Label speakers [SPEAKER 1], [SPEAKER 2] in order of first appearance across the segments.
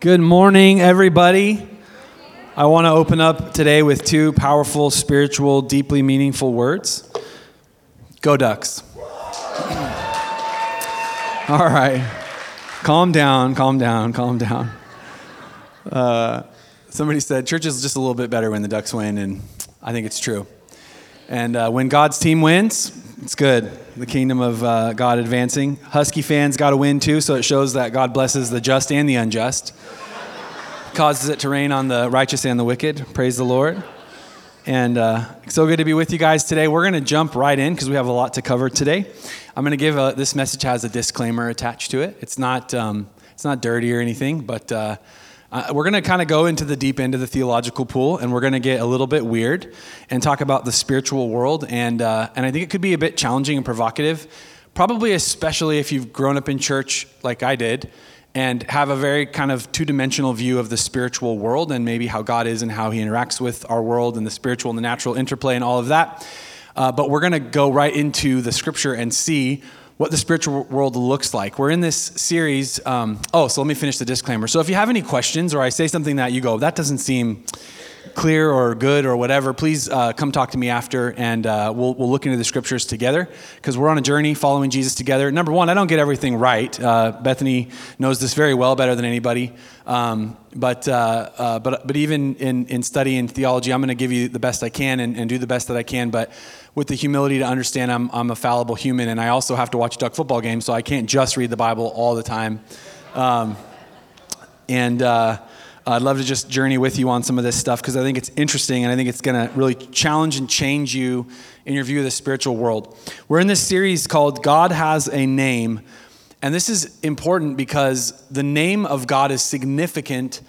[SPEAKER 1] Good morning, everybody. I want to open up today with two powerful, spiritual, deeply meaningful words. Go, Ducks. All right. Calm down, calm down, calm down. Uh, somebody said church is just a little bit better when the Ducks win, and I think it's true. And uh, when God's team wins, it's good. The kingdom of uh, God advancing. Husky fans got to win too, so it shows that God blesses the just and the unjust, causes it to rain on the righteous and the wicked. Praise the Lord. And uh, so good to be with you guys today. We're going to jump right in because we have a lot to cover today. I'm going to give a, this message has a disclaimer attached to it. It's not um, it's not dirty or anything, but uh, we're going to kind of go into the deep end of the theological pool, and we're going to get a little bit weird and talk about the spiritual world. And uh, and I think it could be a bit challenging and provocative, probably especially if you've grown up in church like I did, and have a very kind of two-dimensional view of the spiritual world and maybe how God is and how He interacts with our world and the spiritual and the natural interplay and all of that. Uh, but we're going to go right into the Scripture and see what the spiritual world looks like. We're in this series. Um, oh, so let me finish the disclaimer. So if you have any questions or I say something that you go, that doesn't seem clear or good or whatever, please uh, come talk to me after and uh, we'll, we'll look into the scriptures together because we're on a journey following Jesus together. Number one, I don't get everything right. Uh, Bethany knows this very well, better than anybody. Um, but, uh, uh, but, but even in, in studying theology, I'm going to give you the best I can and, and do the best that I can. But with the humility to understand I'm, I'm a fallible human and I also have to watch duck football games, so I can't just read the Bible all the time. Um, and uh, I'd love to just journey with you on some of this stuff because I think it's interesting and I think it's going to really challenge and change you in your view of the spiritual world. We're in this series called God Has a Name. And this is important because the name of God is significant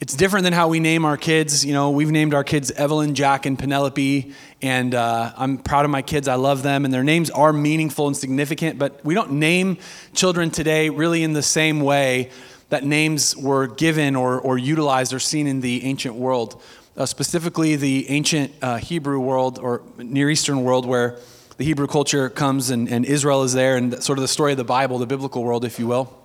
[SPEAKER 1] it's different than how we name our kids. You know, we've named our kids Evelyn, Jack, and Penelope, and uh, I'm proud of my kids. I love them, and their names are meaningful and significant, but we don't name children today really in the same way that names were given or, or utilized or seen in the ancient world, uh, specifically the ancient uh, Hebrew world or Near Eastern world where the Hebrew culture comes and, and Israel is there, and sort of the story of the Bible, the biblical world, if you will.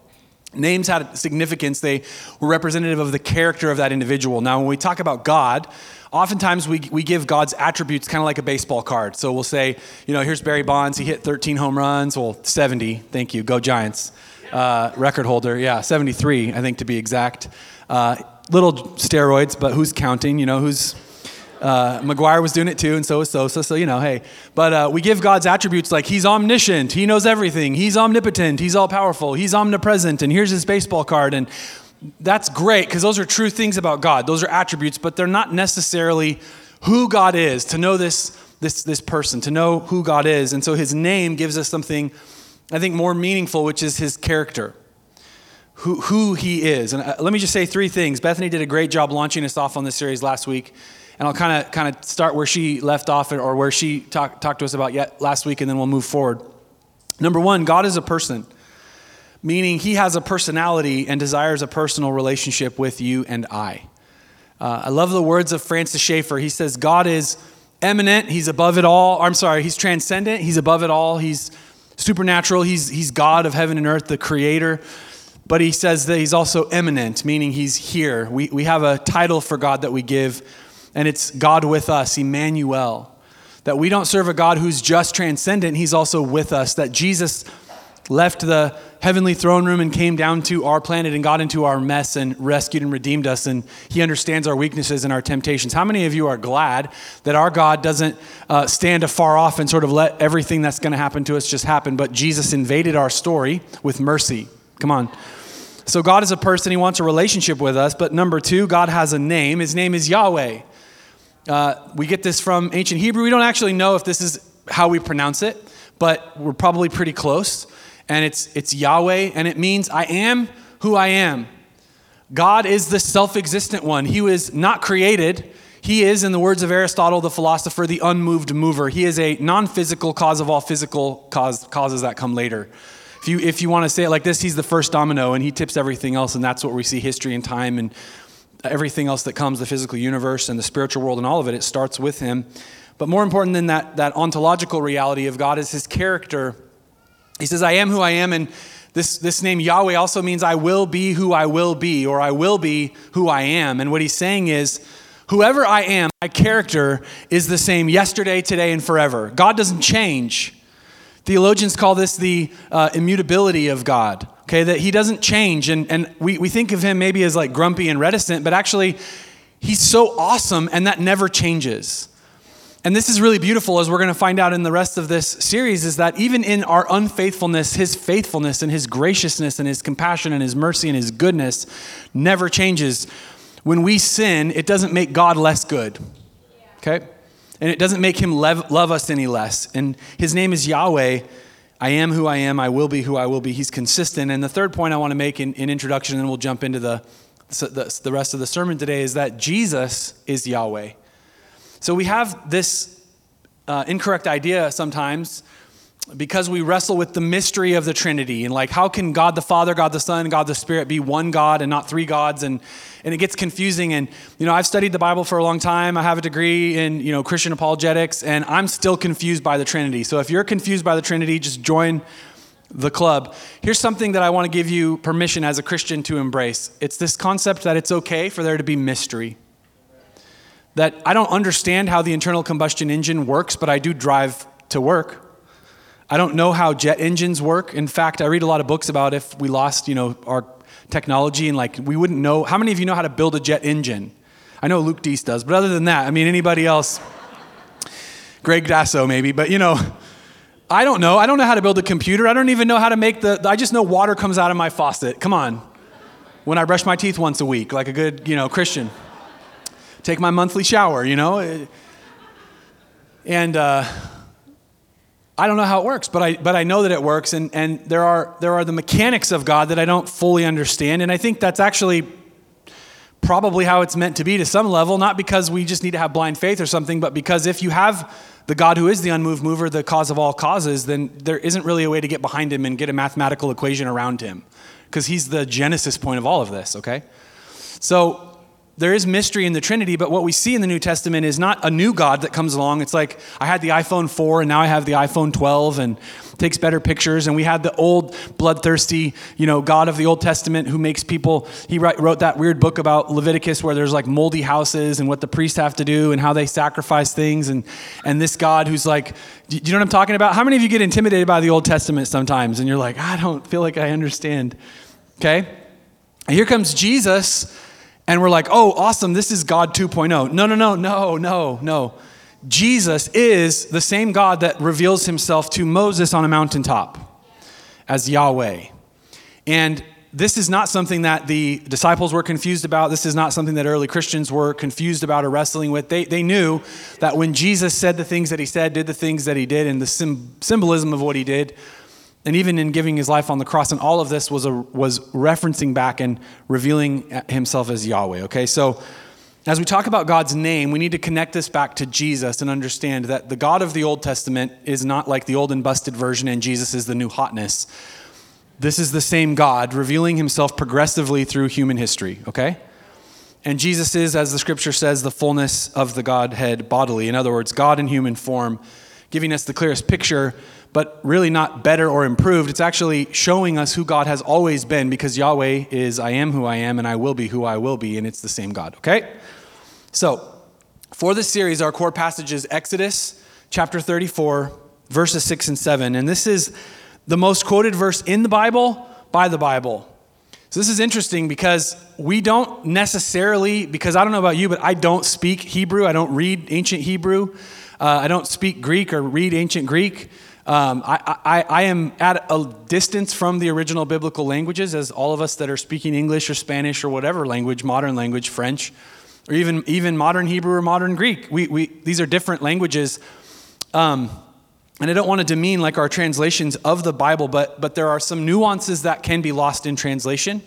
[SPEAKER 1] Names had significance. They were representative of the character of that individual. Now, when we talk about God, oftentimes we, we give God's attributes kind of like a baseball card. So we'll say, you know, here's Barry Bonds. He hit 13 home runs. Well, 70. Thank you. Go Giants. Uh, record holder. Yeah, 73, I think to be exact. Uh, little steroids, but who's counting? You know, who's uh, McGwire was doing it too, and so was Sosa. So, you know, hey. But uh, we give God's attributes like He's omniscient, He knows everything, He's omnipotent, He's all powerful, He's omnipresent, and here's His baseball card. And that's great because those are true things about God. Those are attributes, but they're not necessarily who God is, to know this, this, this person, to know who God is. And so His name gives us something, I think, more meaningful, which is His character. Who, who he is. And uh, let me just say three things. Bethany did a great job launching us off on this series last week and I'll kind of kind of start where she left off or where she talked talked to us about yet last week, and then we'll move forward. Number one, God is a person, meaning He has a personality and desires a personal relationship with you and I. Uh, I love the words of Francis Schaeffer. He says, God is eminent, He's above it all. I'm sorry, He's transcendent, He's above it all. He's supernatural, He's, he's God of heaven and earth, the creator. But he says that he's also immanent, meaning he's here. We, we have a title for God that we give and it's God with us, Emmanuel. That we don't serve a God who's just transcendent, He's also with us. That Jesus left the heavenly throne room and came down to our planet and got into our mess and rescued and redeemed us. And He understands our weaknesses and our temptations. How many of you are glad that our God doesn't uh, stand afar off and sort of let everything that's going to happen to us just happen, but Jesus invaded our story with mercy? Come on. So, God is a person, He wants a relationship with us. But number two, God has a name. His name is Yahweh. Uh, we get this from ancient Hebrew. We don't actually know if this is how we pronounce it, but we're probably pretty close. And it's, it's Yahweh, and it means I am who I am. God is the self existent one. He was not created. He is, in the words of Aristotle, the philosopher, the unmoved mover. He is a non physical cause of all physical cause, causes that come later. If you, if you want to say it like this, he's the first domino and he tips everything else, and that's what we see history and time and everything else that comes, the physical universe and the spiritual world and all of it, it starts with him. But more important than that, that ontological reality of God is his character. He says, I am who I am, and This, this name Yahweh also means I will be who I will be, or I will be who I am. And what he's saying is, whoever I am, my character is the same yesterday, today, and forever. God doesn't change. Theologians call this the uh, immutability of God, okay, that he doesn't change. And, and we, we think of him maybe as like grumpy and reticent, but actually, he's so awesome and that never changes. And this is really beautiful as we're going to find out in the rest of this series is that even in our unfaithfulness, his faithfulness and his graciousness and his compassion and his mercy and his goodness never changes. When we sin, it doesn't make God less good. Okay? And it doesn't make him love, love us any less. And his name is Yahweh. I am who I am. I will be who I will be. He's consistent. And the third point I want to make in, in introduction, and then we'll jump into the, the, the rest of the sermon today, is that Jesus is Yahweh. So we have this uh, incorrect idea sometimes because we wrestle with the mystery of the Trinity and like how can God the Father, God the Son, God the Spirit be one God and not three gods and and it gets confusing and you know I've studied the Bible for a long time. I have a degree in you know Christian apologetics and I'm still confused by the Trinity. So if you're confused by the Trinity, just join the club. Here's something that I want to give you permission as a Christian to embrace. It's this concept that it's okay for there to be mystery. That I don't understand how the internal combustion engine works, but I do drive to work. I don't know how jet engines work. In fact, I read a lot of books about if we lost, you know, our technology and like we wouldn't know. How many of you know how to build a jet engine? I know Luke Deese does, but other than that, I mean, anybody else? Greg Dasso maybe, but you know, I don't know. I don't know how to build a computer. I don't even know how to make the. I just know water comes out of my faucet. Come on, when I brush my teeth once a week, like a good, you know, Christian. Take my monthly shower, you know, and. Uh, I don't know how it works, but I, but I know that it works. And, and there, are, there are the mechanics of God that I don't fully understand. And I think that's actually probably how it's meant to be to some level, not because we just need to have blind faith or something, but because if you have the God who is the unmoved mover, the cause of all causes, then there isn't really a way to get behind him and get a mathematical equation around him because he's the genesis point of all of this, okay? So there is mystery in the Trinity, but what we see in the New Testament is not a new God that comes along. It's like I had the iPhone 4 and now I have the iPhone 12 and takes better pictures. And we had the old bloodthirsty, you know, God of the Old Testament who makes people. He wrote that weird book about Leviticus where there's like moldy houses and what the priests have to do and how they sacrifice things. And and this God who's like, do you know what I'm talking about? How many of you get intimidated by the Old Testament sometimes and you're like, I don't feel like I understand. Okay, and here comes Jesus and we're like, oh, awesome, this is God 2.0. No, no, no, no, no, no. Jesus is the same God that reveals himself to Moses on a mountaintop as Yahweh. And this is not something that the disciples were confused about. This is not something that early Christians were confused about or wrestling with. They, they knew that when Jesus said the things that he said, did the things that he did, and the symbolism of what he did, and even in giving his life on the cross and all of this was a, was referencing back and revealing himself as Yahweh okay? So as we talk about God's name we need to connect this back to Jesus and understand that the God of the Old Testament is not like the old and busted version and Jesus is the new hotness. This is the same God revealing himself progressively through human history okay? And Jesus is as the scripture says the fullness of the Godhead bodily. In other words God in human form giving us the clearest picture but really not better or improved. It's actually showing us who God has always been because Yahweh is I am who I am and I will be who I will be, and it's the same God, okay? So, for this series, our core passage is Exodus chapter 34, verses 6 and 7. And this is the most quoted verse in the Bible by the Bible. So, this is interesting because we don't necessarily, because I don't know about you, but I don't speak Hebrew. I don't read ancient Hebrew. Uh, I don't speak Greek or read ancient Greek. Um, I, I, I, am at a distance from the original biblical languages, as all of us that are speaking English or Spanish or whatever language, modern language, French, or even, even modern Hebrew or modern Greek. We, we, these are different languages. Um, and I don't want to demean like our translations of the Bible, but, but there are some nuances that can be lost in translation.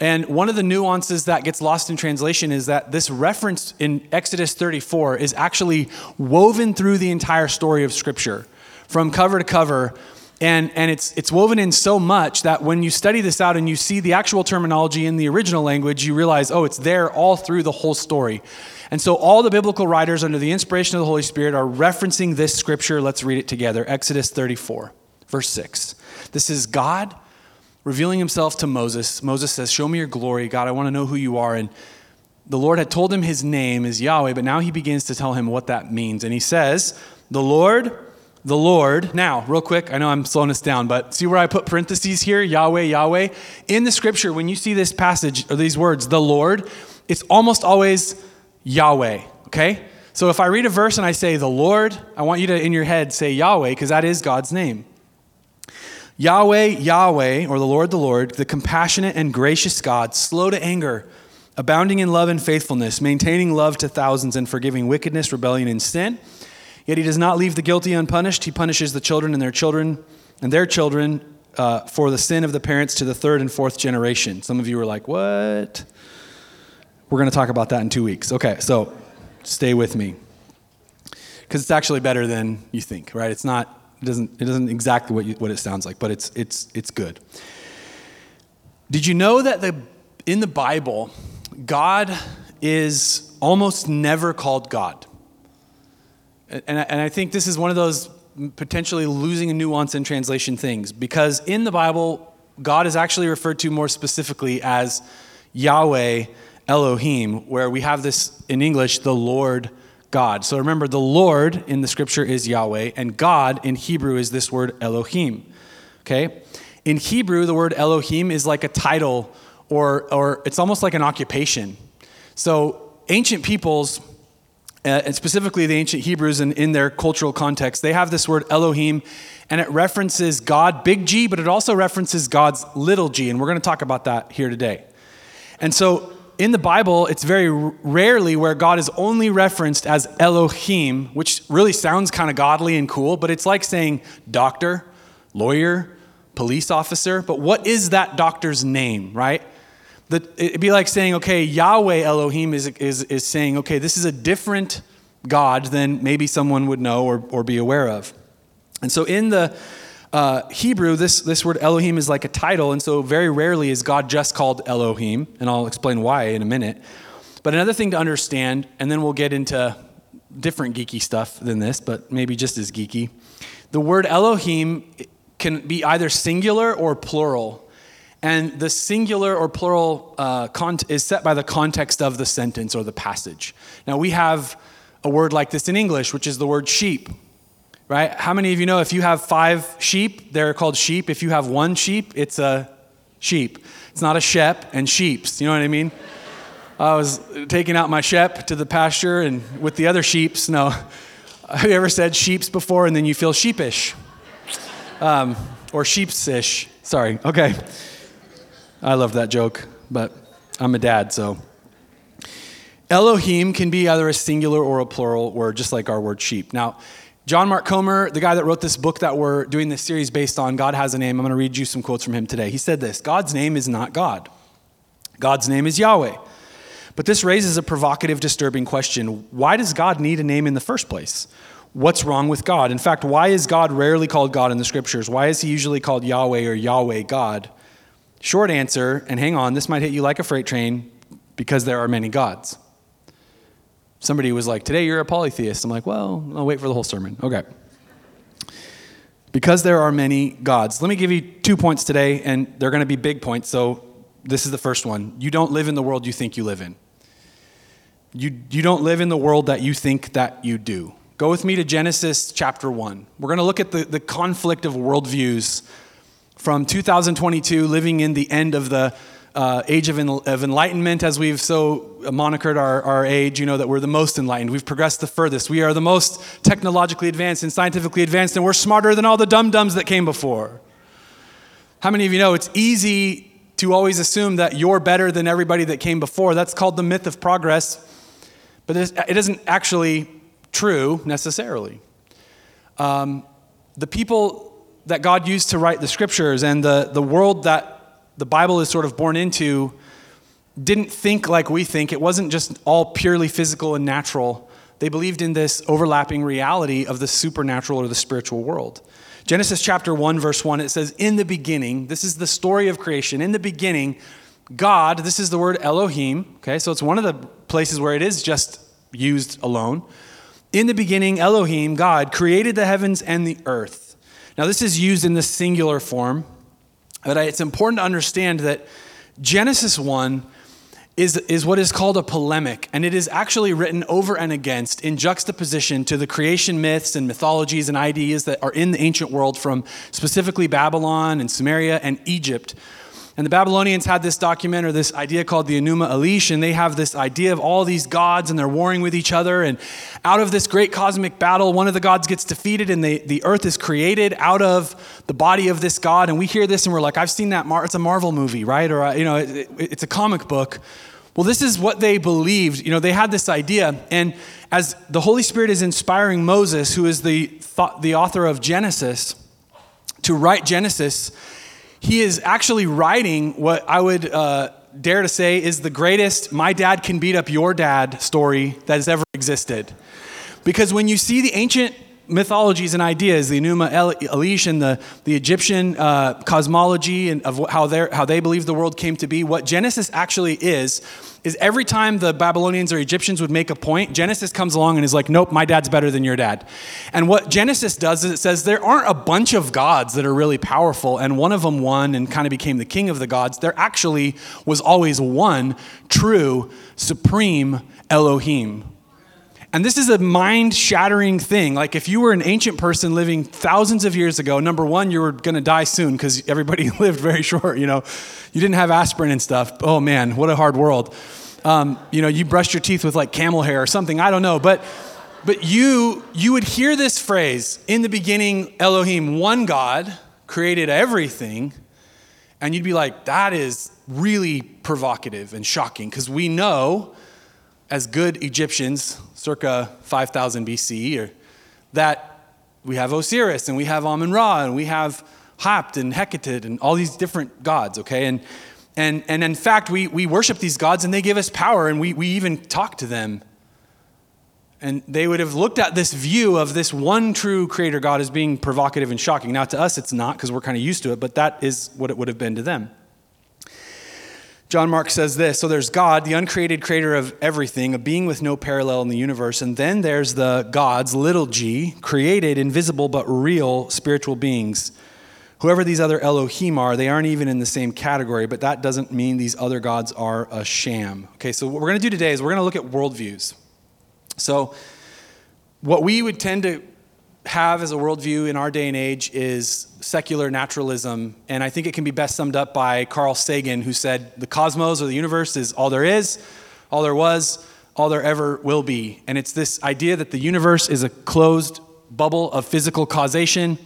[SPEAKER 1] And one of the nuances that gets lost in translation is that this reference in Exodus 34 is actually woven through the entire story of Scripture from cover to cover. And, and it's, it's woven in so much that when you study this out and you see the actual terminology in the original language, you realize, oh, it's there all through the whole story. And so all the biblical writers, under the inspiration of the Holy Spirit, are referencing this scripture. Let's read it together Exodus 34, verse 6. This is God revealing himself to Moses. Moses says, Show me your glory, God. I want to know who you are. And the Lord had told him his name is Yahweh, but now he begins to tell him what that means. And he says, The Lord, the Lord. Now, real quick, I know I'm slowing us down, but see where I put parentheses here? Yahweh, Yahweh. In the scripture, when you see this passage or these words, the Lord, it's almost always Yahweh, okay? So if I read a verse and I say the Lord, I want you to, in your head, say Yahweh, because that is God's name. Yahweh, Yahweh, or the Lord, the Lord, the compassionate and gracious God, slow to anger, abounding in love and faithfulness, maintaining love to thousands, and forgiving wickedness, rebellion, and sin. Yet he does not leave the guilty unpunished. He punishes the children and their children and their children uh, for the sin of the parents to the third and fourth generation. Some of you are like, what? We're going to talk about that in two weeks. Okay, so stay with me. Because it's actually better than you think, right? It's not, it doesn't, it doesn't exactly what, you, what it sounds like, but it's, it's, it's good. Did you know that the, in the Bible, God is almost never called God? And, and I think this is one of those potentially losing a nuance in translation things because in the Bible, God is actually referred to more specifically as Yahweh Elohim, where we have this in English, the Lord God. So remember, the Lord in the scripture is Yahweh, and God in Hebrew is this word Elohim. Okay? In Hebrew, the word Elohim is like a title or, or it's almost like an occupation. So ancient peoples, Uh, and specifically the ancient Hebrews and in their cultural context, they have this word Elohim, and it references God, big G, but it also references God's little g, and we're going to talk about that here today. And so in the Bible, it's very rarely where God is only referenced as Elohim, which really sounds kind of godly and cool, but it's like saying doctor, lawyer, police officer. But what is that doctor's name, right? It'd be like saying, okay, Yahweh Elohim is, is, is saying, okay, this is a different God than maybe someone would know or, or be aware of. And so in the uh, Hebrew, this, this word Elohim is like a title, and so very rarely is God just called Elohim, and I'll explain why in a minute. But another thing to understand, and then we'll get into different geeky stuff than this, but maybe just as geeky. The word Elohim can be either singular or plural. And the singular or plural uh, is set by the context of the sentence or the passage. Now, we have a word like this in English, which is the word sheep right? How many of you know if you have five sheep, they're called sheep? If you have one sheep, it's a sheep. It's not a shep and sheeps. You know what I mean? I was taking out my shep to the pasture and with the other sheeps. No. Have you ever said sheeps before and then you feel sheepish? Um, or sheepsish. Sorry. Okay. I love that joke, but I'm a dad, so. Elohim can be either a singular or a plural word, just like our word sheep. Now, John Mark Comer, the guy that wrote this book that we're doing this series based on, God Has a Name, I'm going to read you some quotes from him today. He said this God's name is not God, God's name is Yahweh. But this raises a provocative, disturbing question why does God need a name in the first place? What's wrong with God? In fact, why is God rarely called God in the scriptures? Why is he usually called Yahweh or Yahweh God? Short answer, and hang on, this might hit you like a freight train because there are many gods somebody was like, Today you're a polytheist. I'm like, Well, I'll wait for the whole sermon. Okay. Because there are many gods. Let me give you two points today, and they're going to be big points. So this is the first one. You don't live in the world you think you live in. You, you don't live in the world that you think that you do. Go with me to Genesis chapter 1. We're going to look at the, the conflict of worldviews from 2022, living in the end of the uh, age of, en- of, enlightenment, as we've so monikered our, our age, you know, that we're the most enlightened. We've progressed the furthest. We are the most technologically advanced and scientifically advanced, and we're smarter than all the dum dums that came before. How many of you know it's easy to always assume that you're better than everybody that came before? That's called the myth of progress, but it isn't actually true necessarily. Um, the people that God used to write the scriptures and the, the world that the Bible is sort of born into didn't think like we think. It wasn't just all purely physical and natural. They believed in this overlapping reality of the supernatural or the spiritual world. Genesis chapter 1, verse 1, it says, In the beginning, this is the story of creation. In the beginning, God, this is the word Elohim, okay, so it's one of the places where it is just used alone. In the beginning, Elohim, God, created the heavens and the earth. Now, this is used in the singular form But it's important to understand that Genesis 1 is, is what is called a polemic, and it is actually written over and against in juxtaposition to the creation myths and mythologies and ideas that are in the ancient world from specifically Babylon and Sumeria and Egypt. And the Babylonians had this document or this idea called the Enuma Elish, and they have this idea of all these gods and they're warring with each other. And out of this great cosmic battle, one of the gods gets defeated and the, the earth is created out of the body of this god. And we hear this and we're like, I've seen that, Mar- it's a Marvel movie, right? Or, uh, you know, it, it, it's a comic book. Well, this is what they believed. You know, they had this idea. And as the Holy Spirit is inspiring Moses, who is the, the author of Genesis, to write Genesis, he is actually writing what I would uh, dare to say is the greatest my dad can beat up your dad story that has ever existed. Because when you see the ancient mythologies and ideas, the Enuma Elish and the, the Egyptian uh, cosmology and of how, how they believe the world came to be, what Genesis actually is, is every time the Babylonians or Egyptians would make a point, Genesis comes along and is like, nope, my dad's better than your dad. And what Genesis does is it says there aren't a bunch of gods that are really powerful, and one of them won and kind of became the king of the gods. There actually was always one true, supreme Elohim and this is a mind shattering thing. Like, if you were an ancient person living thousands of years ago, number one, you were going to die soon because everybody lived very short. You know, you didn't have aspirin and stuff. Oh man, what a hard world. Um, you know, you brushed your teeth with like camel hair or something. I don't know. But, but you, you would hear this phrase in the beginning Elohim, one God, created everything. And you'd be like, that is really provocative and shocking because we know as good Egyptians, circa 5000 BCE, or that we have Osiris and we have Amun Ra and we have Hapt and Hecate and all these different gods, okay? And, and, and in fact, we, we worship these gods and they give us power and we, we even talk to them. And they would have looked at this view of this one true creator God as being provocative and shocking. Now, to us, it's not because we're kind of used to it, but that is what it would have been to them. John Mark says this So there's God, the uncreated creator of everything, a being with no parallel in the universe. And then there's the gods, little g, created, invisible, but real spiritual beings. Whoever these other Elohim are, they aren't even in the same category, but that doesn't mean these other gods are a sham. Okay, so what we're going to do today is we're going to look at worldviews. So, what we would tend to have as a worldview in our day and age is secular naturalism. And I think it can be best summed up by Carl Sagan, who said, The cosmos or the universe is all there is, all there was, all there ever will be. And it's this idea that the universe is a closed bubble of physical causation.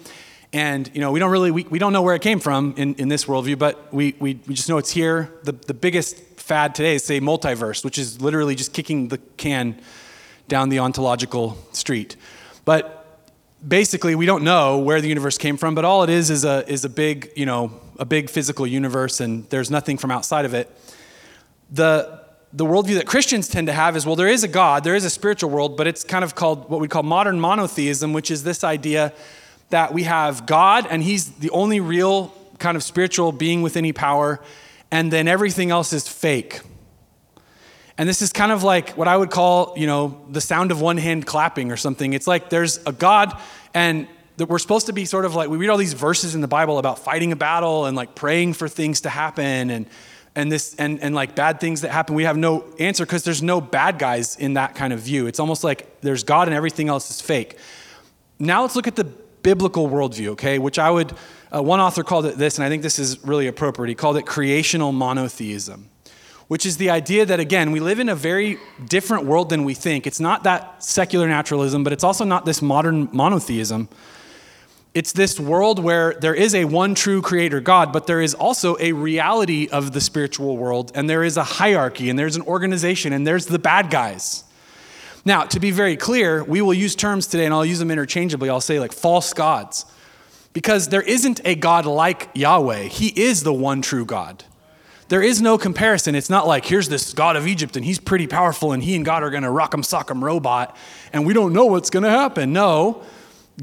[SPEAKER 1] And you know, we don't really we, we don't know where it came from in, in this worldview, but we, we, we just know it's here. The, the biggest fad today is say multiverse, which is literally just kicking the can down the ontological street. But basically we don't know where the universe came from but all it is is a, is a big you know a big physical universe and there's nothing from outside of it. The the worldview that christians tend to have is well there is a god there is a spiritual world but it's kind of called what we call modern monotheism which is this idea that we have god and he's the only real kind of spiritual being with any power and then everything else is fake and this is kind of like what I would call, you know, the sound of one hand clapping or something. It's like there's a God and that we're supposed to be sort of like we read all these verses in the Bible about fighting a battle and like praying for things to happen and and this and and like bad things that happen. We have no answer because there's no bad guys in that kind of view. It's almost like there's God and everything else is fake. Now let's look at the biblical worldview, okay? Which I would uh, one author called it this, and I think this is really appropriate. He called it creational monotheism which is the idea that, again, we live in a very different world than we think. It's not that secular naturalism, but it's also not this modern monotheism. It's this world where there is a one true creator God, but there is also a reality of the spiritual world, and there is a hierarchy, and there's an organization, and there's the bad guys. Now, to be very clear, we will use terms today, and I'll use them interchangeably. I'll say like false gods, because there isn't a God like Yahweh. He is the one true God. There is no comparison. It's not like here's this God of Egypt and he's pretty powerful and he and God are going to rock'em sock'em robot and we don't know what's going to happen. No,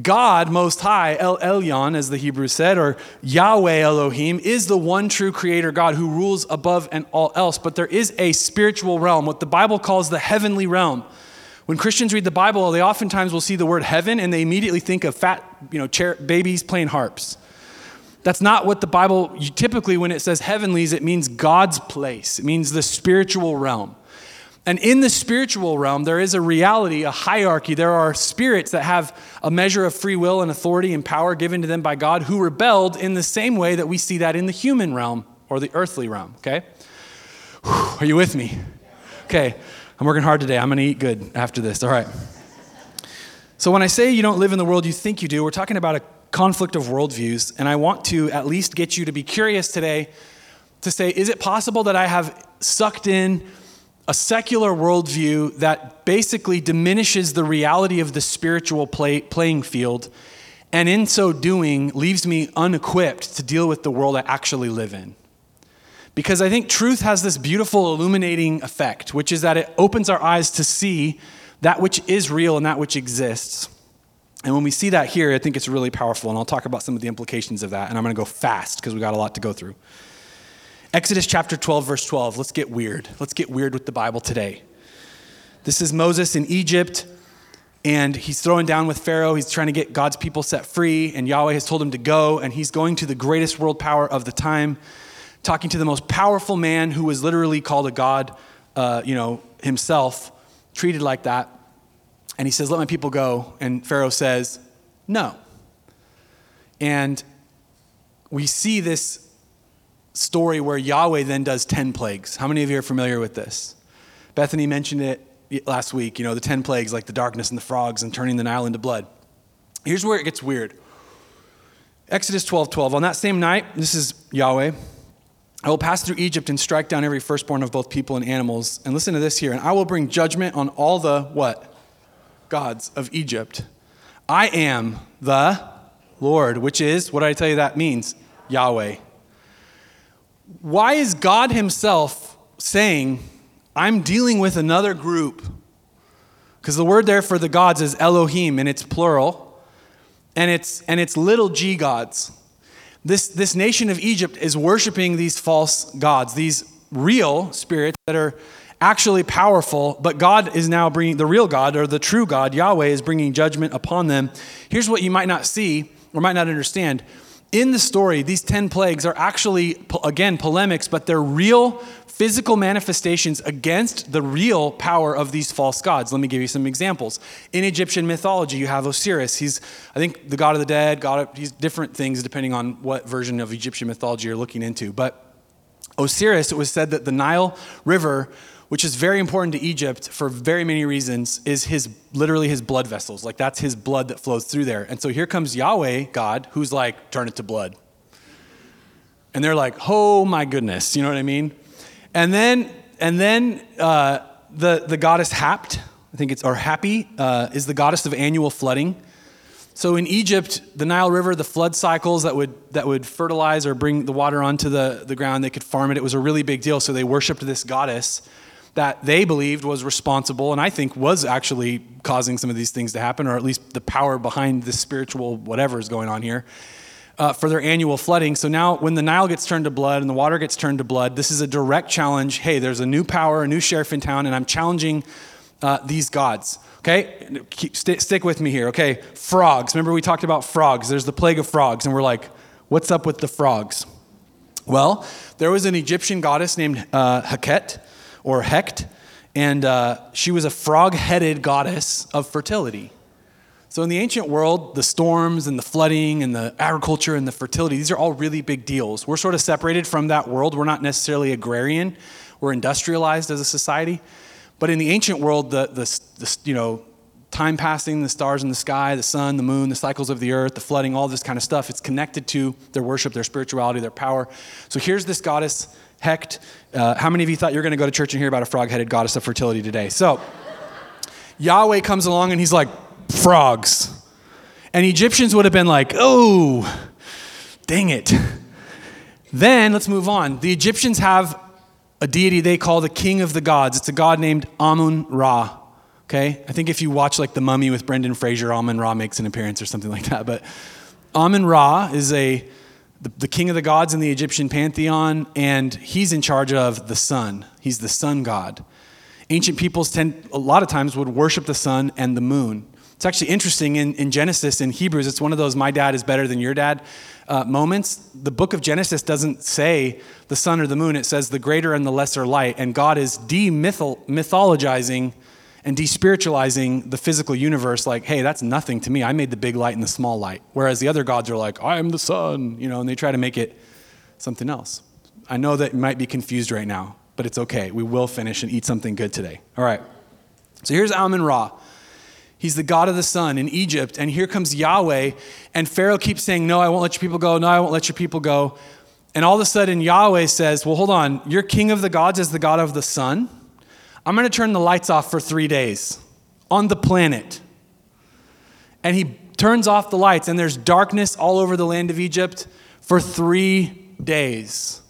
[SPEAKER 1] God Most High, El Elyon, as the Hebrews said, or Yahweh Elohim, is the one true creator God who rules above and all else. But there is a spiritual realm, what the Bible calls the heavenly realm. When Christians read the Bible, they oftentimes will see the word heaven and they immediately think of fat, you know, chair, babies playing harps. That's not what the Bible, typically, when it says heavenlies, it means God's place, it means the spiritual realm. And in the spiritual realm, there is a reality, a hierarchy. There are spirits that have a measure of free will and authority and power given to them by God who rebelled in the same way that we see that in the human realm or the earthly realm, okay? Whew, are you with me? Okay, I'm working hard today. I'm gonna eat good after this, all right. So when I say you don't live in the world you think you do, we're talking about a conflict of worldviews, and I want to at least get you to be curious today to say, is it possible that I have sucked in a secular worldview that basically diminishes the reality of the spiritual play, playing field, and in so doing, leaves me unequipped to deal with the world I actually live in? Because I think truth has this beautiful illuminating effect, which is that it opens our eyes to see that which is real and that which exists. And when we see that here, I think it's really powerful, and I'll talk about some of the implications of that, and I'm going to go fast because we got a lot to go through. Exodus chapter 12, verse 12. Let's get weird. Let's get weird with the Bible today. This is Moses in Egypt, and he's throwing down with Pharaoh. He's trying to get God's people set free, and Yahweh has told him to go, and he's going to the greatest world power of the time, talking to the most powerful man who was literally called a god, uh, you know, himself, treated like that. And he says, Let my people go. And Pharaoh says, No. And we see this story where Yahweh then does 10 plagues. How many of you are familiar with this? Bethany mentioned it last week, you know, the 10 plagues, like the darkness and the frogs and turning the Nile into blood. Here's where it gets weird. Exodus 12 12. On that same night, this is Yahweh, I will pass through Egypt and strike down every firstborn of both people and animals. And listen to this here. And I will bring judgment on all the what? Gods of Egypt. I am the Lord, which is, what I tell you that means? Yahweh. Why is God Himself saying, I'm dealing with another group? Because the word there for the gods is Elohim, and it's plural, and it's, and it's little g gods. This, this nation of Egypt is worshiping these false gods, these real spirits that are actually powerful, but God is now bringing, the real God or the true God, Yahweh, is bringing judgment upon them. Here's what you might not see or might not understand. In the story, these 10 plagues are actually, again, polemics, but they're real physical manifestations against the real power of these false gods. Let me give you some examples. In Egyptian mythology, you have Osiris. He's, I think, the god of the dead, god of, he's different things depending on what version of Egyptian mythology you're looking into. But Osiris, it was said that the Nile River which is very important to Egypt for very many reasons, is his literally his blood vessels. Like that's his blood that flows through there. And so here comes Yahweh, God, who's like, turn it to blood. And they're like, oh my goodness, you know what I mean? And then and then uh, the the goddess Hapt, I think it's or Happy, uh, is the goddess of annual flooding. So in Egypt, the Nile River, the flood cycles that would that would fertilize or bring the water onto the, the ground, they could farm it. It was a really big deal. So they worshipped this goddess that they believed was responsible and I think was actually causing some of these things to happen, or at least the power behind the spiritual whatever is going on here. Uh, for their annual flooding. So now, when the Nile gets turned to blood and the water gets turned to blood, this is a direct challenge. Hey, there's a new power, a new sheriff in town, and I'm challenging uh, these gods. Okay, Keep, st- stick with me here. Okay, frogs. Remember we talked about frogs. There's the plague of frogs, and we're like, what's up with the frogs? Well, there was an Egyptian goddess named uh, Heket or Hecht, and uh, she was a frog headed goddess of fertility. So, in the ancient world, the storms and the flooding and the agriculture and the fertility, these are all really big deals. We're sort of separated from that world. We're not necessarily agrarian, we're industrialized as a society. But in the ancient world, the, the, the you know, time passing, the stars in the sky, the sun, the moon, the cycles of the earth, the flooding, all this kind of stuff, it's connected to their worship, their spirituality, their power. So here's this goddess Hecht. Uh, how many of you thought you were going to go to church and hear about a frog headed goddess of fertility today? So, Yahweh comes along and he's like, frogs. And Egyptians would have been like, oh, dang it. Then let's move on. The Egyptians have a deity they call the king of the gods. It's a god named Amun Ra. Okay? I think if you watch like The Mummy with Brendan Fraser, Amun Ra makes an appearance or something like that. But Amun Ra is a the, the king of the gods in the Egyptian pantheon, and he's in charge of the sun. He's the sun god. Ancient peoples tend, a lot of times, would worship the sun and the moon. It's actually interesting in, in Genesis, in Hebrews, it's one of those my dad is better than your dad uh, moments. The book of Genesis doesn't say the sun or the moon, it says the greater and the lesser light. And God is demythologizing and despiritualizing the physical universe like, hey, that's nothing to me. I made the big light and the small light. Whereas the other gods are like, I am the sun, you know, and they try to make it something else. I know that you might be confused right now, but it's okay. We will finish and eat something good today. All right. So here's Amun Ra. He's the God of the sun in Egypt. And here comes Yahweh. And Pharaoh keeps saying, No, I won't let your people go. No, I won't let your people go. And all of a sudden, Yahweh says, Well, hold on. Your king of the gods is the God of the sun. I'm going to turn the lights off for three days on the planet. And he turns off the lights, and there's darkness all over the land of Egypt for three days.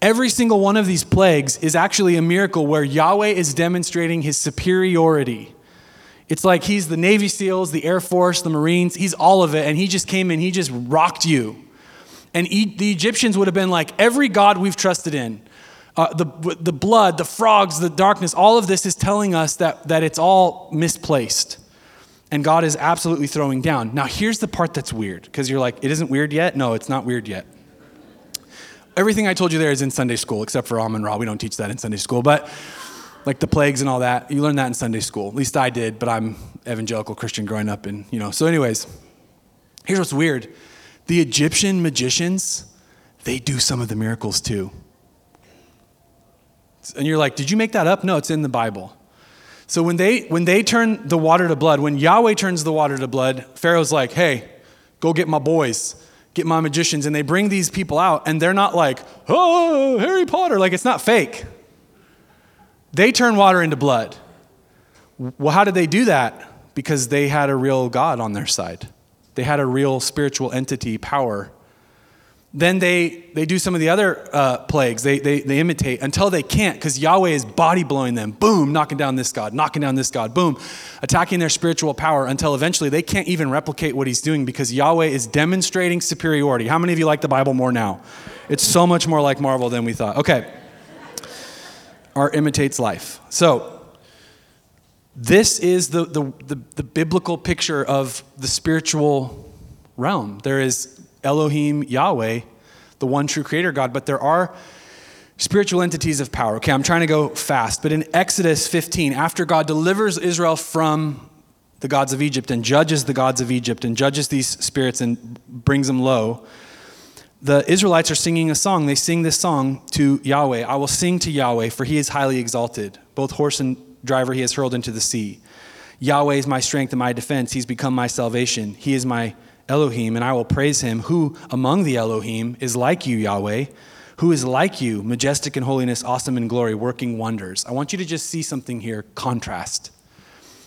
[SPEAKER 1] Every single one of these plagues is actually a miracle where Yahweh is demonstrating his superiority. It's like he's the Navy SEALs, the Air Force, the Marines, he's all of it, and he just came in, he just rocked you. And the Egyptians would have been like, every God we've trusted in, uh, the, the blood, the frogs, the darkness, all of this is telling us that, that it's all misplaced. And God is absolutely throwing down. Now, here's the part that's weird, because you're like, it isn't weird yet? No, it's not weird yet. Everything I told you there is in Sunday school, except for Amun Ra. We don't teach that in Sunday school. But like the plagues and all that, you learn that in Sunday school. At least I did, but I'm evangelical Christian growing up. And, you know, so, anyways, here's what's weird the Egyptian magicians, they do some of the miracles too. And you're like, did you make that up? No, it's in the Bible. So when they when they turn the water to blood, when Yahweh turns the water to blood, Pharaoh's like, "Hey, go get my boys, get my magicians," and they bring these people out, and they're not like, "Oh, Harry Potter!" Like it's not fake. They turn water into blood. Well, how did they do that? Because they had a real God on their side. They had a real spiritual entity, power then they, they do some of the other uh, plagues. They, they, they imitate until they can't because Yahweh is body blowing them. Boom, knocking down this God, knocking down this God. Boom, attacking their spiritual power until eventually they can't even replicate what he's doing because Yahweh is demonstrating superiority. How many of you like the Bible more now? It's so much more like Marvel than we thought. Okay. Art imitates life. So, this is the, the, the, the biblical picture of the spiritual realm. There is Elohim, Yahweh, the one true creator God, but there are spiritual entities of power. Okay, I'm trying to go fast, but in Exodus 15, after God delivers Israel from the gods of Egypt and judges the gods of Egypt and judges these spirits and brings them low, the Israelites are singing a song. They sing this song to Yahweh I will sing to Yahweh, for he is highly exalted. Both horse and driver he has hurled into the sea. Yahweh is my strength and my defense. He's become my salvation. He is my Elohim, and I will praise him. Who among the Elohim is like you, Yahweh? Who is like you, majestic in holiness, awesome in glory, working wonders? I want you to just see something here contrast.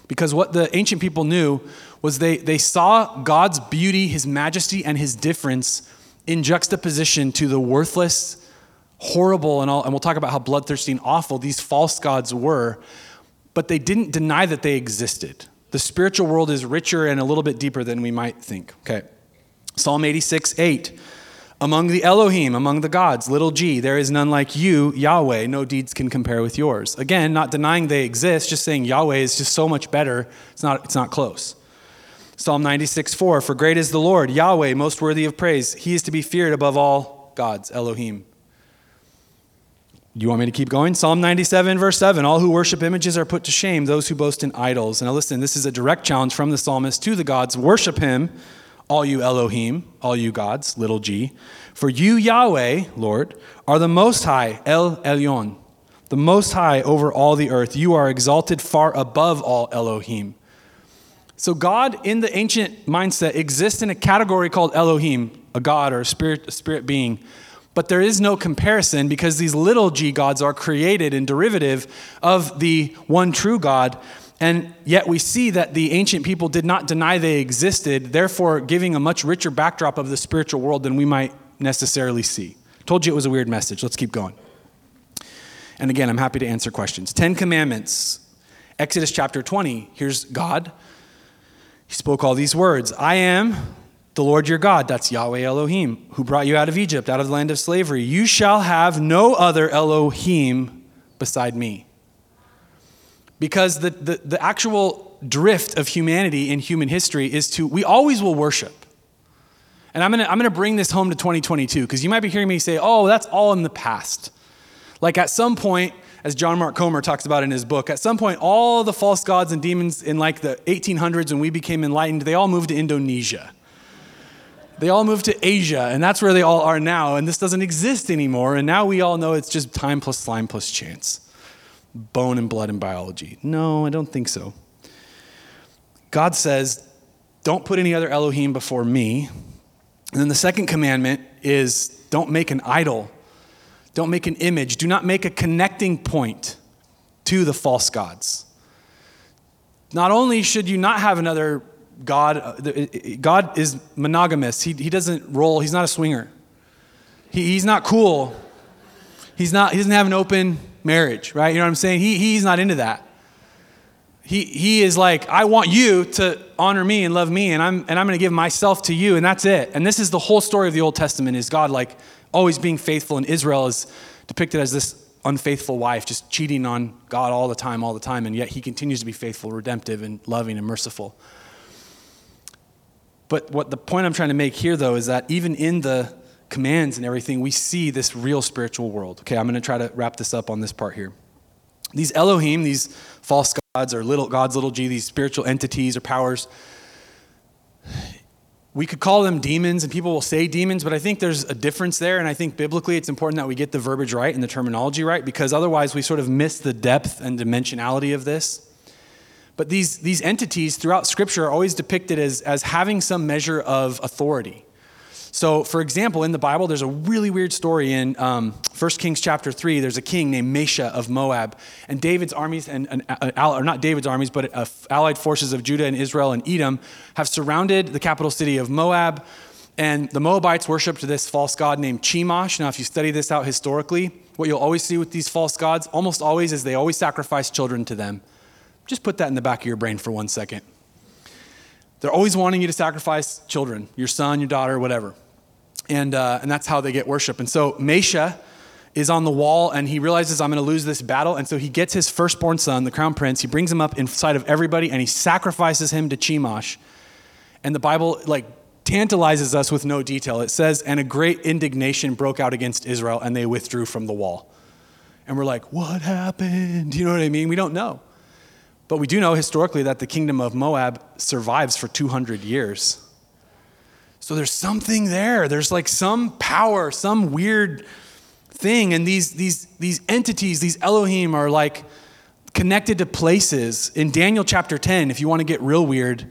[SPEAKER 1] Because what the ancient people knew was they, they saw God's beauty, his majesty, and his difference in juxtaposition to the worthless, horrible, and, all, and we'll talk about how bloodthirsty and awful these false gods were, but they didn't deny that they existed. The spiritual world is richer and a little bit deeper than we might think. Okay. Psalm 86, 8. Among the Elohim, among the gods, little g, there is none like you, Yahweh. No deeds can compare with yours. Again, not denying they exist, just saying Yahweh is just so much better. It's not, it's not close. Psalm 96, 4. For great is the Lord, Yahweh, most worthy of praise. He is to be feared above all gods, Elohim. You want me to keep going? Psalm 97, verse 7 All who worship images are put to shame, those who boast in idols. Now, listen, this is a direct challenge from the psalmist to the gods. Worship him, all you Elohim, all you gods, little g. For you, Yahweh, Lord, are the most high, El Elyon, the most high over all the earth. You are exalted far above all Elohim. So, God in the ancient mindset exists in a category called Elohim, a God or a spirit, a spirit being but there is no comparison because these little g gods are created and derivative of the one true God. And yet we see that the ancient people did not deny they existed, therefore giving a much richer backdrop of the spiritual world than we might necessarily see. Told you it was a weird message. Let's keep going. And again, I'm happy to answer questions. Ten Commandments, Exodus chapter 20. Here's God. He spoke all these words I am the Lord your God, that's Yahweh Elohim, who brought you out of Egypt, out of the land of slavery. You shall have no other Elohim beside me. Because the, the, the actual drift of humanity in human history is to, we always will worship. And I'm gonna, I'm gonna bring this home to 2022 because you might be hearing me say, oh, that's all in the past. Like at some point, as John Mark Comer talks about in his book, at some point, all the false gods and demons in like the 1800s when we became enlightened, they all moved to Indonesia. They all moved to Asia, and that's where they all are now. And this doesn't exist anymore. And now we all know it's just time plus slime plus chance bone and blood and biology. No, I don't think so. God says, don't put any other Elohim before me. And then the second commandment is don't make an idol, don't make an image, do not make a connecting point to the false gods. Not only should you not have another God, uh, God is monogamous. He, he doesn't roll, he's not a swinger. He, he's not cool. He's not, he doesn't have an open marriage, right? You know what I'm saying? He, he's not into that. He, he is like, I want you to honor me and love me, and I'm, and I'm going to give myself to you, and that's it. And this is the whole story of the Old Testament is God like always being faithful, and Israel is depicted as this unfaithful wife, just cheating on God all the time, all the time, and yet he continues to be faithful, redemptive, and loving and merciful. But what the point I'm trying to make here, though, is that even in the commands and everything, we see this real spiritual world. Okay, I'm going to try to wrap this up on this part here. These Elohim, these false gods or little gods, little g, these spiritual entities or powers, we could call them demons, and people will say demons, but I think there's a difference there. And I think biblically it's important that we get the verbiage right and the terminology right because otherwise we sort of miss the depth and dimensionality of this. But these, these entities throughout Scripture are always depicted as, as having some measure of authority. So, for example, in the Bible, there's a really weird story in um, 1 Kings chapter 3. There's a king named Mesha of Moab, and David's armies, and, and uh, or not David's armies, but uh, allied forces of Judah and Israel and Edom have surrounded the capital city of Moab. And the Moabites worshiped this false god named Chemosh. Now, if you study this out historically, what you'll always see with these false gods, almost always, is they always sacrifice children to them. Just put that in the back of your brain for one second. They're always wanting you to sacrifice children, your son, your daughter, whatever. And, uh, and that's how they get worship. And so Mesha is on the wall and he realizes I'm going to lose this battle. And so he gets his firstborn son, the crown prince, he brings him up in sight of everybody and he sacrifices him to Chemosh. And the Bible, like, tantalizes us with no detail. It says, and a great indignation broke out against Israel and they withdrew from the wall. And we're like, what happened? You know what I mean? We don't know. But we do know historically that the kingdom of Moab survives for 200 years. So there's something there. There's like some power, some weird thing. And these, these, these entities, these Elohim, are like connected to places. In Daniel chapter 10, if you want to get real weird,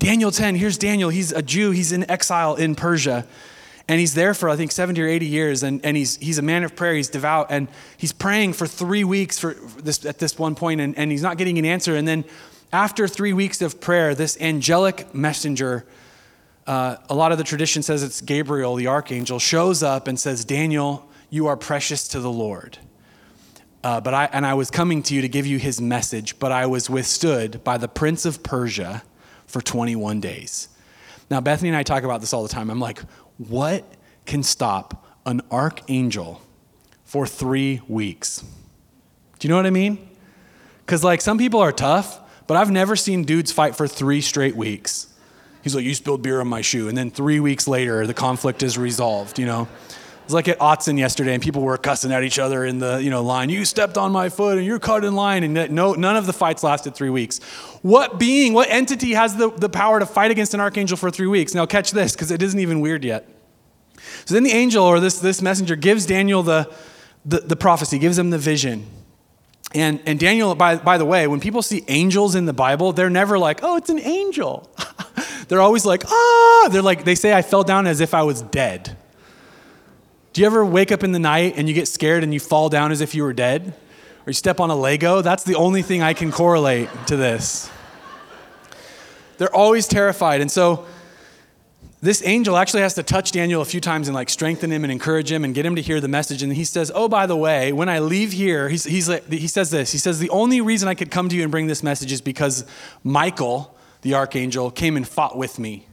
[SPEAKER 1] Daniel 10, here's Daniel. He's a Jew, he's in exile in Persia. And he's there for, I think, 70 or 80 years. And, and he's, he's a man of prayer. He's devout. And he's praying for three weeks for this, at this one point, and, and he's not getting an answer. And then after three weeks of prayer, this angelic messenger uh, a lot of the tradition says it's Gabriel, the archangel, shows up and says, Daniel, you are precious to the Lord. Uh, but I, and I was coming to you to give you his message, but I was withstood by the prince of Persia for 21 days. Now, Bethany and I talk about this all the time. I'm like, what can stop an archangel for three weeks? Do you know what I mean? Because, like, some people are tough, but I've never seen dudes fight for three straight weeks. He's like, You spilled beer on my shoe. And then three weeks later, the conflict is resolved, you know? It was like at Autzen yesterday, and people were cussing at each other in the you know line. You stepped on my foot, and you're cut in line. And no, none of the fights lasted three weeks. What being, what entity has the, the power to fight against an archangel for three weeks? Now catch this, because it isn't even weird yet. So then the angel or this, this messenger gives Daniel the, the, the prophecy, gives him the vision. And, and Daniel, by, by the way, when people see angels in the Bible, they're never like, oh, it's an angel. they're always like, ah, they're like, they say I fell down as if I was dead. Do you ever wake up in the night and you get scared and you fall down as if you were dead? Or you step on a Lego? That's the only thing I can correlate to this. They're always terrified. And so this angel actually has to touch Daniel a few times and like strengthen him and encourage him and get him to hear the message. And he says, Oh, by the way, when I leave here, he's, he's like, he says this. He says, The only reason I could come to you and bring this message is because Michael, the archangel, came and fought with me.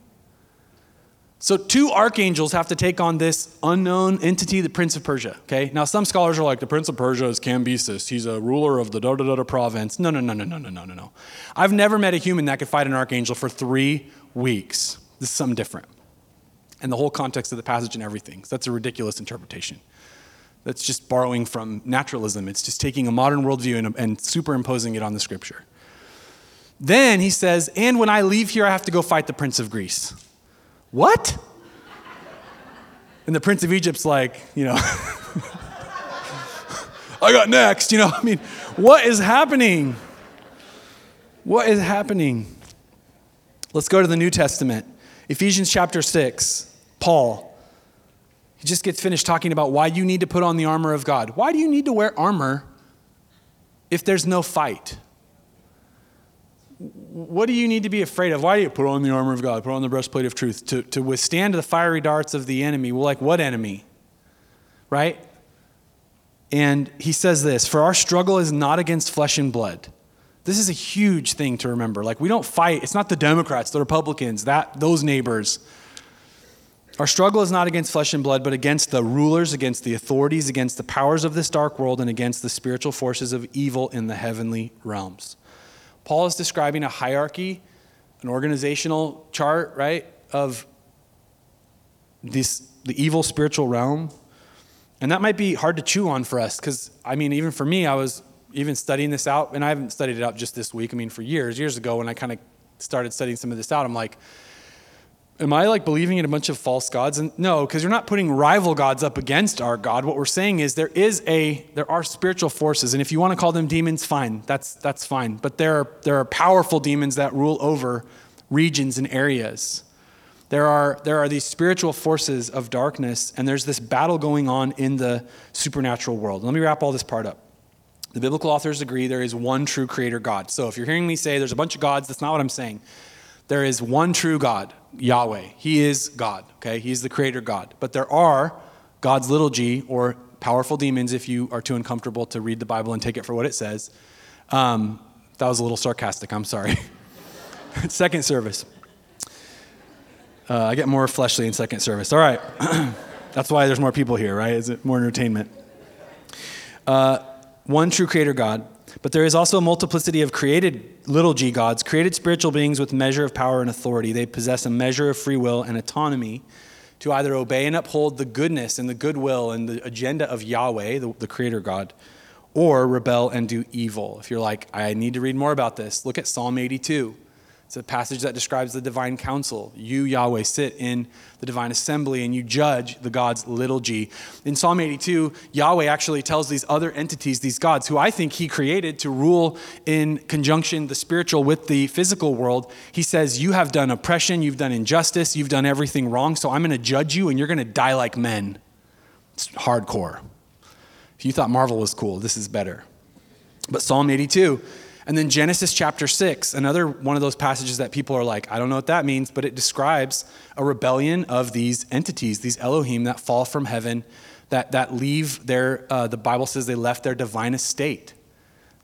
[SPEAKER 1] So, two archangels have to take on this unknown entity, the Prince of Persia. Okay. Now, some scholars are like, the Prince of Persia is Cambyses. He's a ruler of the da da da province. No, no, no, no, no, no, no, no, no. I've never met a human that could fight an archangel for three weeks. This is something different. And the whole context of the passage and everything. So that's a ridiculous interpretation. That's just borrowing from naturalism. It's just taking a modern worldview and, and superimposing it on the scripture. Then he says, and when I leave here, I have to go fight the Prince of Greece. What? And the Prince of Egypt's like, you know, I got next, you know, I mean, what is happening? What is happening? Let's go to the New Testament. Ephesians chapter 6, Paul. He just gets finished talking about why you need to put on the armor of God. Why do you need to wear armor if there's no fight? what do you need to be afraid of? Why do you put on the armor of God, put on the breastplate of truth to, to withstand the fiery darts of the enemy? Well, like what enemy? Right? And he says this For our struggle is not against flesh and blood. This is a huge thing to remember. Like, we don't fight, it's not the Democrats, the Republicans, that, those neighbors. Our struggle is not against flesh and blood, but against the rulers, against the authorities, against the powers of this dark world, and against the spiritual forces of evil in the heavenly realms. Paul is describing a hierarchy, an organizational chart, right, of this, the evil spiritual realm. And that might be hard to chew on for us because, I mean, even for me, I was even studying this out, and I haven't studied it out just this week. I mean, for years, years ago, when I kind of started studying some of this out, I'm like, Am I like believing in a bunch of false gods? And no, because you're not putting rival gods up against our God. What we're saying is there is a there are spiritual forces, and if you want to call them demons, fine. That's that's fine. But there are there are powerful demons that rule over regions and areas. There are there are these spiritual forces of darkness, and there's this battle going on in the supernatural world. Let me wrap all this part up. The biblical authors agree there is one true creator God. So if you're hearing me say there's a bunch of gods, that's not what I'm saying. There is one true God, Yahweh. He is God, okay? He's the creator God. But there are God's little g, or powerful demons, if you are too uncomfortable to read the Bible and take it for what it says. Um, that was a little sarcastic, I'm sorry. second service. Uh, I get more fleshly in second service. All right. That's why there's more people here, right? Is it more entertainment? Uh, one true creator God but there is also a multiplicity of created little g gods, created spiritual beings with measure of power and authority. They possess a measure of free will and autonomy to either obey and uphold the goodness and the goodwill and the agenda of Yahweh, the, the creator God, or rebel and do evil. If you're like, I need to read more about this, look at Psalm 82. It's a passage that describes the divine council. You, Yahweh, sit in the divine assembly and you judge the gods little g. In Psalm 82, Yahweh actually tells these other entities, these gods, who I think he created to rule in conjunction the spiritual with the physical world. He says, You have done oppression, you've done injustice, you've done everything wrong, so I'm going to judge you and you're going to die like men. It's hardcore. If you thought Marvel was cool, this is better. But Psalm 82, and then Genesis chapter 6, another one of those passages that people are like, I don't know what that means, but it describes a rebellion of these entities, these Elohim that fall from heaven, that, that leave their, uh, the Bible says they left their divine estate.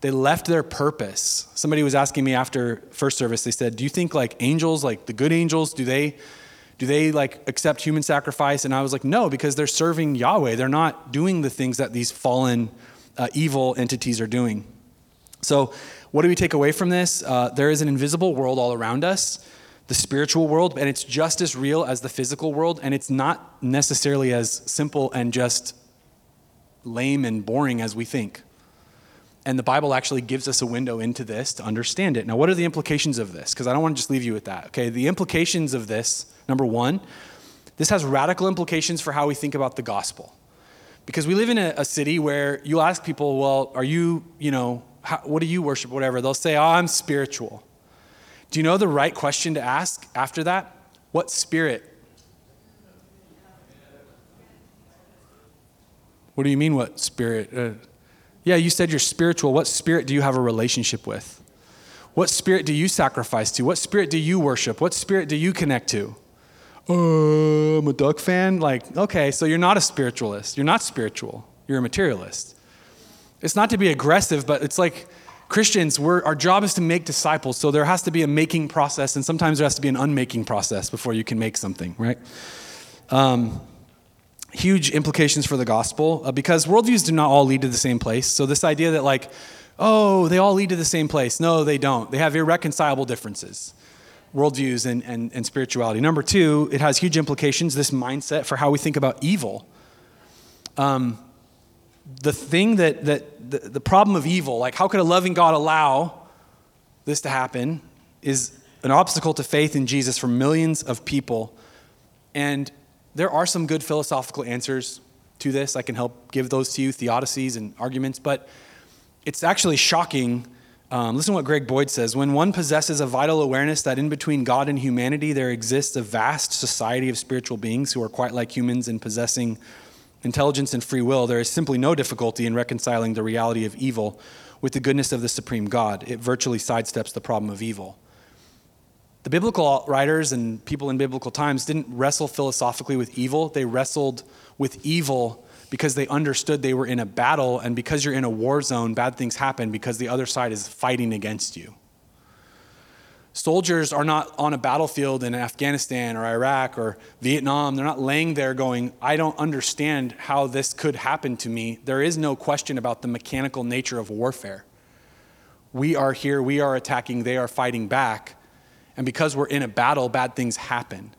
[SPEAKER 1] They left their purpose. Somebody was asking me after first service, they said, Do you think like angels, like the good angels, do they, do they like accept human sacrifice? And I was like, No, because they're serving Yahweh. They're not doing the things that these fallen uh, evil entities are doing. So what do we take away from this? Uh, there is an invisible world all around us, the spiritual world, and it's just as real as the physical world, and it's not necessarily as simple and just lame and boring as we think. And the Bible actually gives us a window into this to understand it. Now, what are the implications of this? Because I don't want to just leave you with that. Okay, the implications of this number one, this has radical implications for how we think about the gospel. Because we live in a, a city where you ask people, well, are you, you know, how, what do you worship, whatever, they'll say, oh, I'm spiritual. Do you know the right question to ask after that? What spirit? What do you mean, what spirit? Uh, yeah, you said you're spiritual. What spirit do you have a relationship with? What spirit do you sacrifice to? What spirit do you worship? What spirit do you connect to? Uh, I'm a duck fan. Like, okay, so you're not a spiritualist. You're not spiritual. You're a materialist. It's not to be aggressive, but it's like Christians, our job is to make disciples. So there has to be a making process, and sometimes there has to be an unmaking process before you can make something, right? Um, huge implications for the gospel uh, because worldviews do not all lead to the same place. So this idea that, like, oh, they all lead to the same place. No, they don't. They have irreconcilable differences, worldviews and, and, and spirituality. Number two, it has huge implications, this mindset for how we think about evil. Um, the thing that, that the, the problem of evil, like how could a loving God allow this to happen, is an obstacle to faith in Jesus for millions of people. And there are some good philosophical answers to this. I can help give those to you, theodicies and arguments, but it's actually shocking. Um, listen to what Greg Boyd says. When one possesses a vital awareness that in between God and humanity there exists a vast society of spiritual beings who are quite like humans in possessing intelligence and free will, there is simply no difficulty in reconciling the reality of evil with the goodness of the supreme God. It virtually sidesteps the problem of evil. The biblical writers and people in biblical times didn't wrestle philosophically with evil, they wrestled with evil because they understood they were in a battle, and because you're in a war zone, bad things happen because the other side is fighting against you. Soldiers are not on a battlefield in Afghanistan or Iraq or Vietnam. They're not laying there going, I don't understand how this could happen to me. There is no question about the mechanical nature of warfare. We are here, we are attacking, they are fighting back. And because we're in a battle, bad things happen.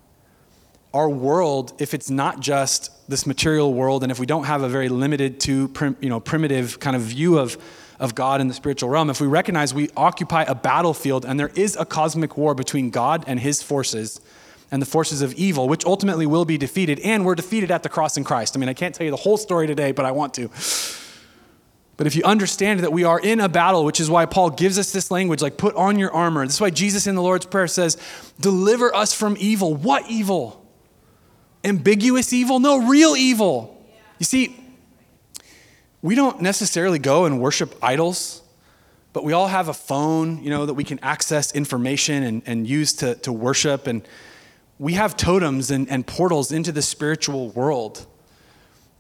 [SPEAKER 1] Our world, if it's not just this material world, and if we don't have a very limited to you know, primitive kind of view of of God in the spiritual realm, if we recognize we occupy a battlefield and there is a cosmic war between God and his forces and the forces of evil, which ultimately will be defeated, and we're defeated at the cross in Christ. I mean, I can't tell you the whole story today, but I want to. But if you understand that we are in a battle, which is why Paul gives us this language like, put on your armor. This is why Jesus in the Lord's Prayer says, deliver us from evil. What evil? Ambiguous evil? No, real evil. You see, we don't necessarily go and worship idols, but we all have a phone, you know, that we can access information and, and use to, to worship. And we have totems and, and portals into the spiritual world.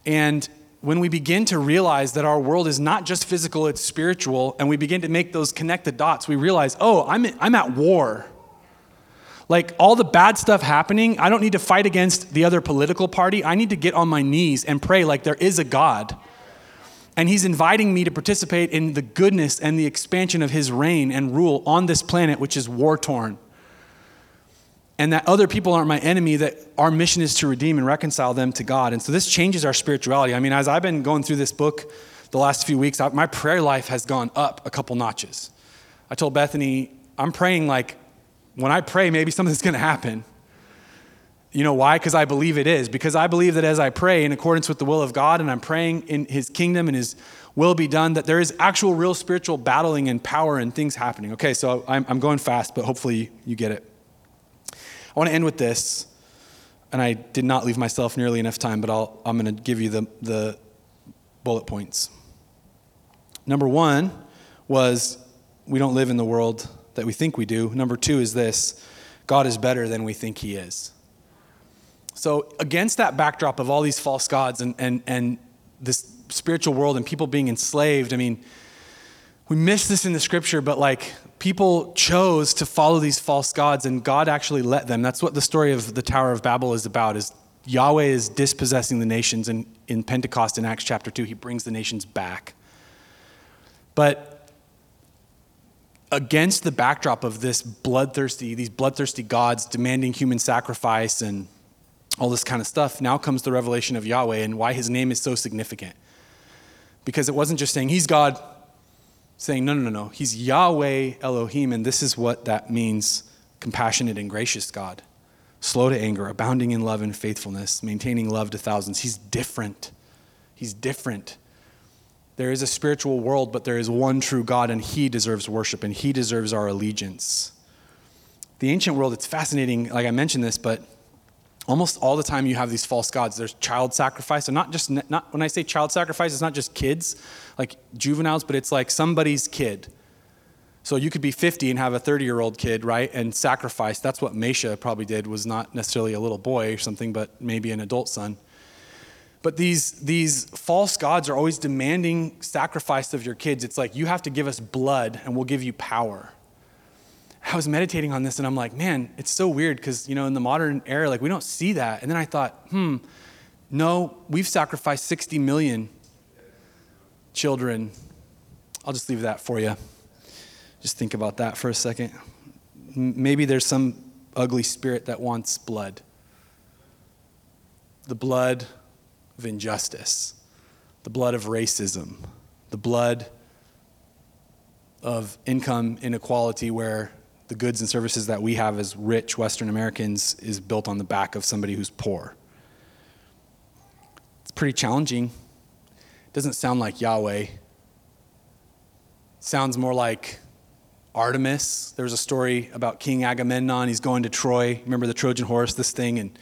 [SPEAKER 1] And when we begin to realize that our world is not just physical, it's spiritual, and we begin to make those connected dots, we realize, oh, I'm, I'm at war. Like all the bad stuff happening, I don't need to fight against the other political party. I need to get on my knees and pray like there is a God and he's inviting me to participate in the goodness and the expansion of his reign and rule on this planet, which is war torn. And that other people aren't my enemy, that our mission is to redeem and reconcile them to God. And so this changes our spirituality. I mean, as I've been going through this book the last few weeks, my prayer life has gone up a couple notches. I told Bethany, I'm praying like when I pray, maybe something's going to happen. You know why? Because I believe it is. Because I believe that as I pray in accordance with the will of God and I'm praying in His kingdom and His will be done, that there is actual, real spiritual battling and power and things happening. Okay, so I'm, I'm going fast, but hopefully you get it. I want to end with this, and I did not leave myself nearly enough time, but I'll, I'm going to give you the, the bullet points. Number one was we don't live in the world that we think we do. Number two is this God is better than we think He is. So, against that backdrop of all these false gods and, and, and this spiritual world and people being enslaved, I mean, we miss this in the scripture, but like people chose to follow these false gods and God actually let them. That's what the story of the Tower of Babel is about is Yahweh is dispossessing the nations and in Pentecost in Acts chapter 2 he brings the nations back. But against the backdrop of this bloodthirsty these bloodthirsty gods demanding human sacrifice and all this kind of stuff, now comes the revelation of Yahweh and why his name is so significant. Because it wasn't just saying he's God, saying, no, no, no, no, he's Yahweh Elohim, and this is what that means compassionate and gracious God, slow to anger, abounding in love and faithfulness, maintaining love to thousands. He's different. He's different. There is a spiritual world, but there is one true God, and he deserves worship, and he deserves our allegiance. The ancient world, it's fascinating, like I mentioned this, but almost all the time you have these false gods there's child sacrifice and not just not when i say child sacrifice it's not just kids like juveniles but it's like somebody's kid so you could be 50 and have a 30 year old kid right and sacrifice that's what mesha probably did was not necessarily a little boy or something but maybe an adult son But these, these false gods are always demanding sacrifice of your kids. It's like, you have to give us blood and we'll give you power. I was meditating on this and I'm like, man, it's so weird because, you know, in the modern era, like we don't see that. And then I thought, hmm, no, we've sacrificed 60 million children. I'll just leave that for you. Just think about that for a second. Maybe there's some ugly spirit that wants blood. The blood of injustice, the blood of racism, the blood of income inequality where the goods and services that we have as rich Western Americans is built on the back of somebody who's poor. It's pretty challenging. It doesn't sound like Yahweh. Sounds more like Artemis. There's a story about King Agamemnon. He's going to Troy. Remember the Trojan horse, this thing? And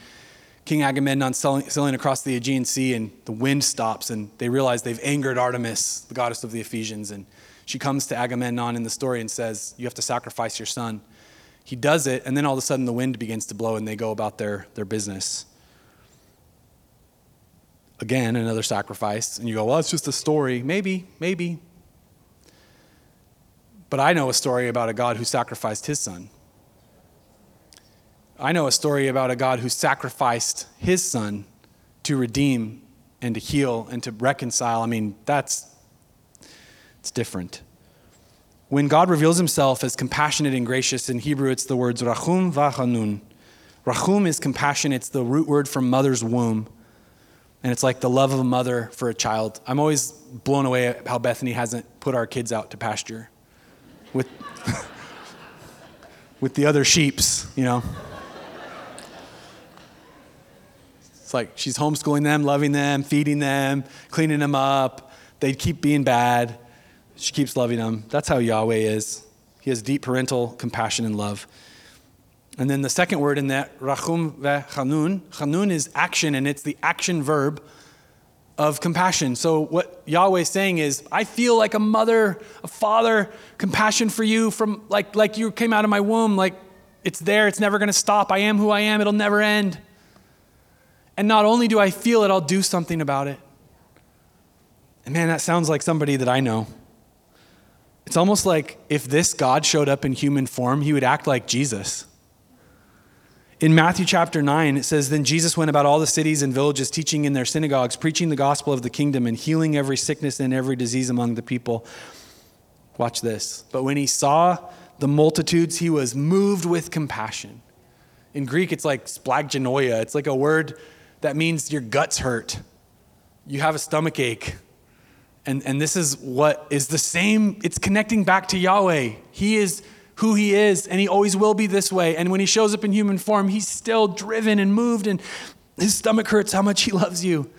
[SPEAKER 1] King Agamemnon sailing, sailing across the Aegean Sea, and the wind stops, and they realize they've angered Artemis, the goddess of the Ephesians. And she comes to Agamemnon in the story and says, You have to sacrifice your son. He does it, and then all of a sudden the wind begins to blow, and they go about their, their business. Again, another sacrifice. And you go, Well, it's just a story. Maybe, maybe. But I know a story about a God who sacrificed his son. I know a story about a God who sacrificed his son to redeem and to heal and to reconcile. I mean, that's it's different. When God reveals himself as compassionate and gracious, in Hebrew it's the words rachum v'chanun. Rachum is compassion, it's the root word from mother's womb. And it's like the love of a mother for a child. I'm always blown away at how Bethany hasn't put our kids out to pasture with, with the other sheeps, you know. It's like she's homeschooling them, loving them, feeding them, cleaning them up. They keep being bad. She keeps loving them. That's how Yahweh is. He has deep parental compassion and love. And then the second word in that, rachum ve'chanun. Chanun is action, and it's the action verb of compassion. So what Yahweh is saying is, I feel like a mother, a father, compassion for you from like like you came out of my womb, like it's there, it's never gonna stop. I am who I am, it'll never end. And not only do I feel it, I'll do something about it. And man, that sounds like somebody that I know. It's almost like if this God showed up in human form, he would act like Jesus. In Matthew chapter 9, it says, Then Jesus went about all the cities and villages, teaching in their synagogues, preaching the gospel of the kingdom, and healing every sickness and every disease among the people. Watch this. But when he saw the multitudes, he was moved with compassion. In Greek, it's like splaggenoia. It's like a word that means your guts hurt. You have a stomach ache. And, and this is what is the same, it's connecting back to Yahweh. He is who he is, and he always will be this way. And when he shows up in human form, he's still driven and moved, and his stomach hurts how much he loves you.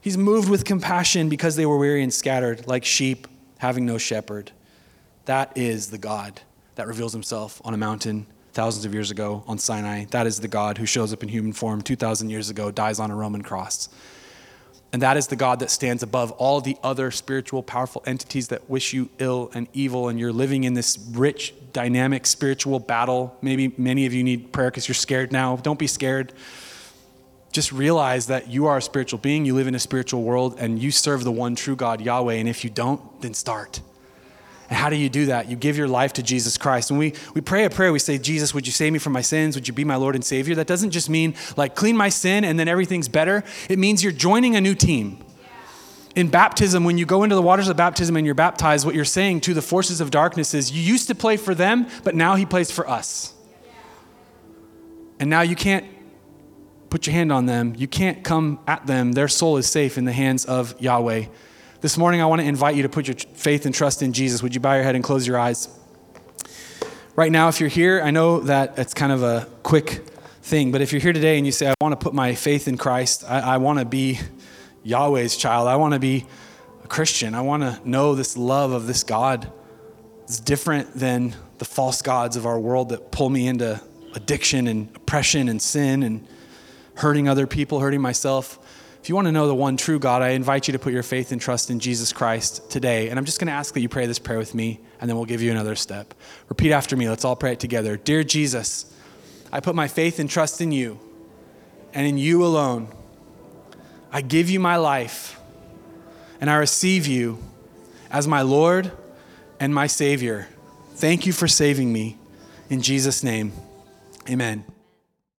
[SPEAKER 1] He's moved with compassion because they were weary and scattered, like sheep having no shepherd. That is the God that reveals himself on a mountain thousands of years ago on Sinai. That is the God who shows up in human form 2,000 years ago, dies on a Roman cross. And that is the God that stands above all the other spiritual, powerful entities that wish you ill and evil. And you're living in this rich, dynamic spiritual battle. Maybe many of you need prayer because you're scared now. Don't be scared. Just realize that you are a spiritual being. You live in a spiritual world and you serve the one true God, Yahweh. And if you don't, then start. And how do you do that? You give your life to Jesus Christ. And we, we pray a prayer, we say, Jesus, would you save me from my sins? Would you be my Lord and Savior? That doesn't just mean like clean my sin and then everything's better. It means you're joining a new team. In baptism, when you go into the waters of baptism and you're baptized, what you're saying to the forces of darkness is, you used to play for them, but now he plays for us. And now you can't put your hand on them. You can't come at them. Their soul is safe in the hands of Yahweh. This morning, I want to invite you to put your faith and trust in Jesus. Would you bow your head and close your eyes? Right now, if you're here, I know that it's kind of a quick thing, but if you're here today and you say, I want to put my faith in Christ, I, I want to be Yahweh's child, I want to be a Christian, I want to know this love of this God. It's different than the false gods of our world that pull me into addiction and oppression and sin and hurting other people, hurting myself. If you want to know the one true God, I invite you to put your faith and trust in Jesus Christ today. And I'm just going to ask that you pray this prayer with me, and then we'll give you another step. Repeat after me. Let's all pray it together. Dear Jesus, I put my faith and trust in you and in you alone. I give you my life and I receive you as my Lord and my Savior. Thank you for saving me. In Jesus' name, amen.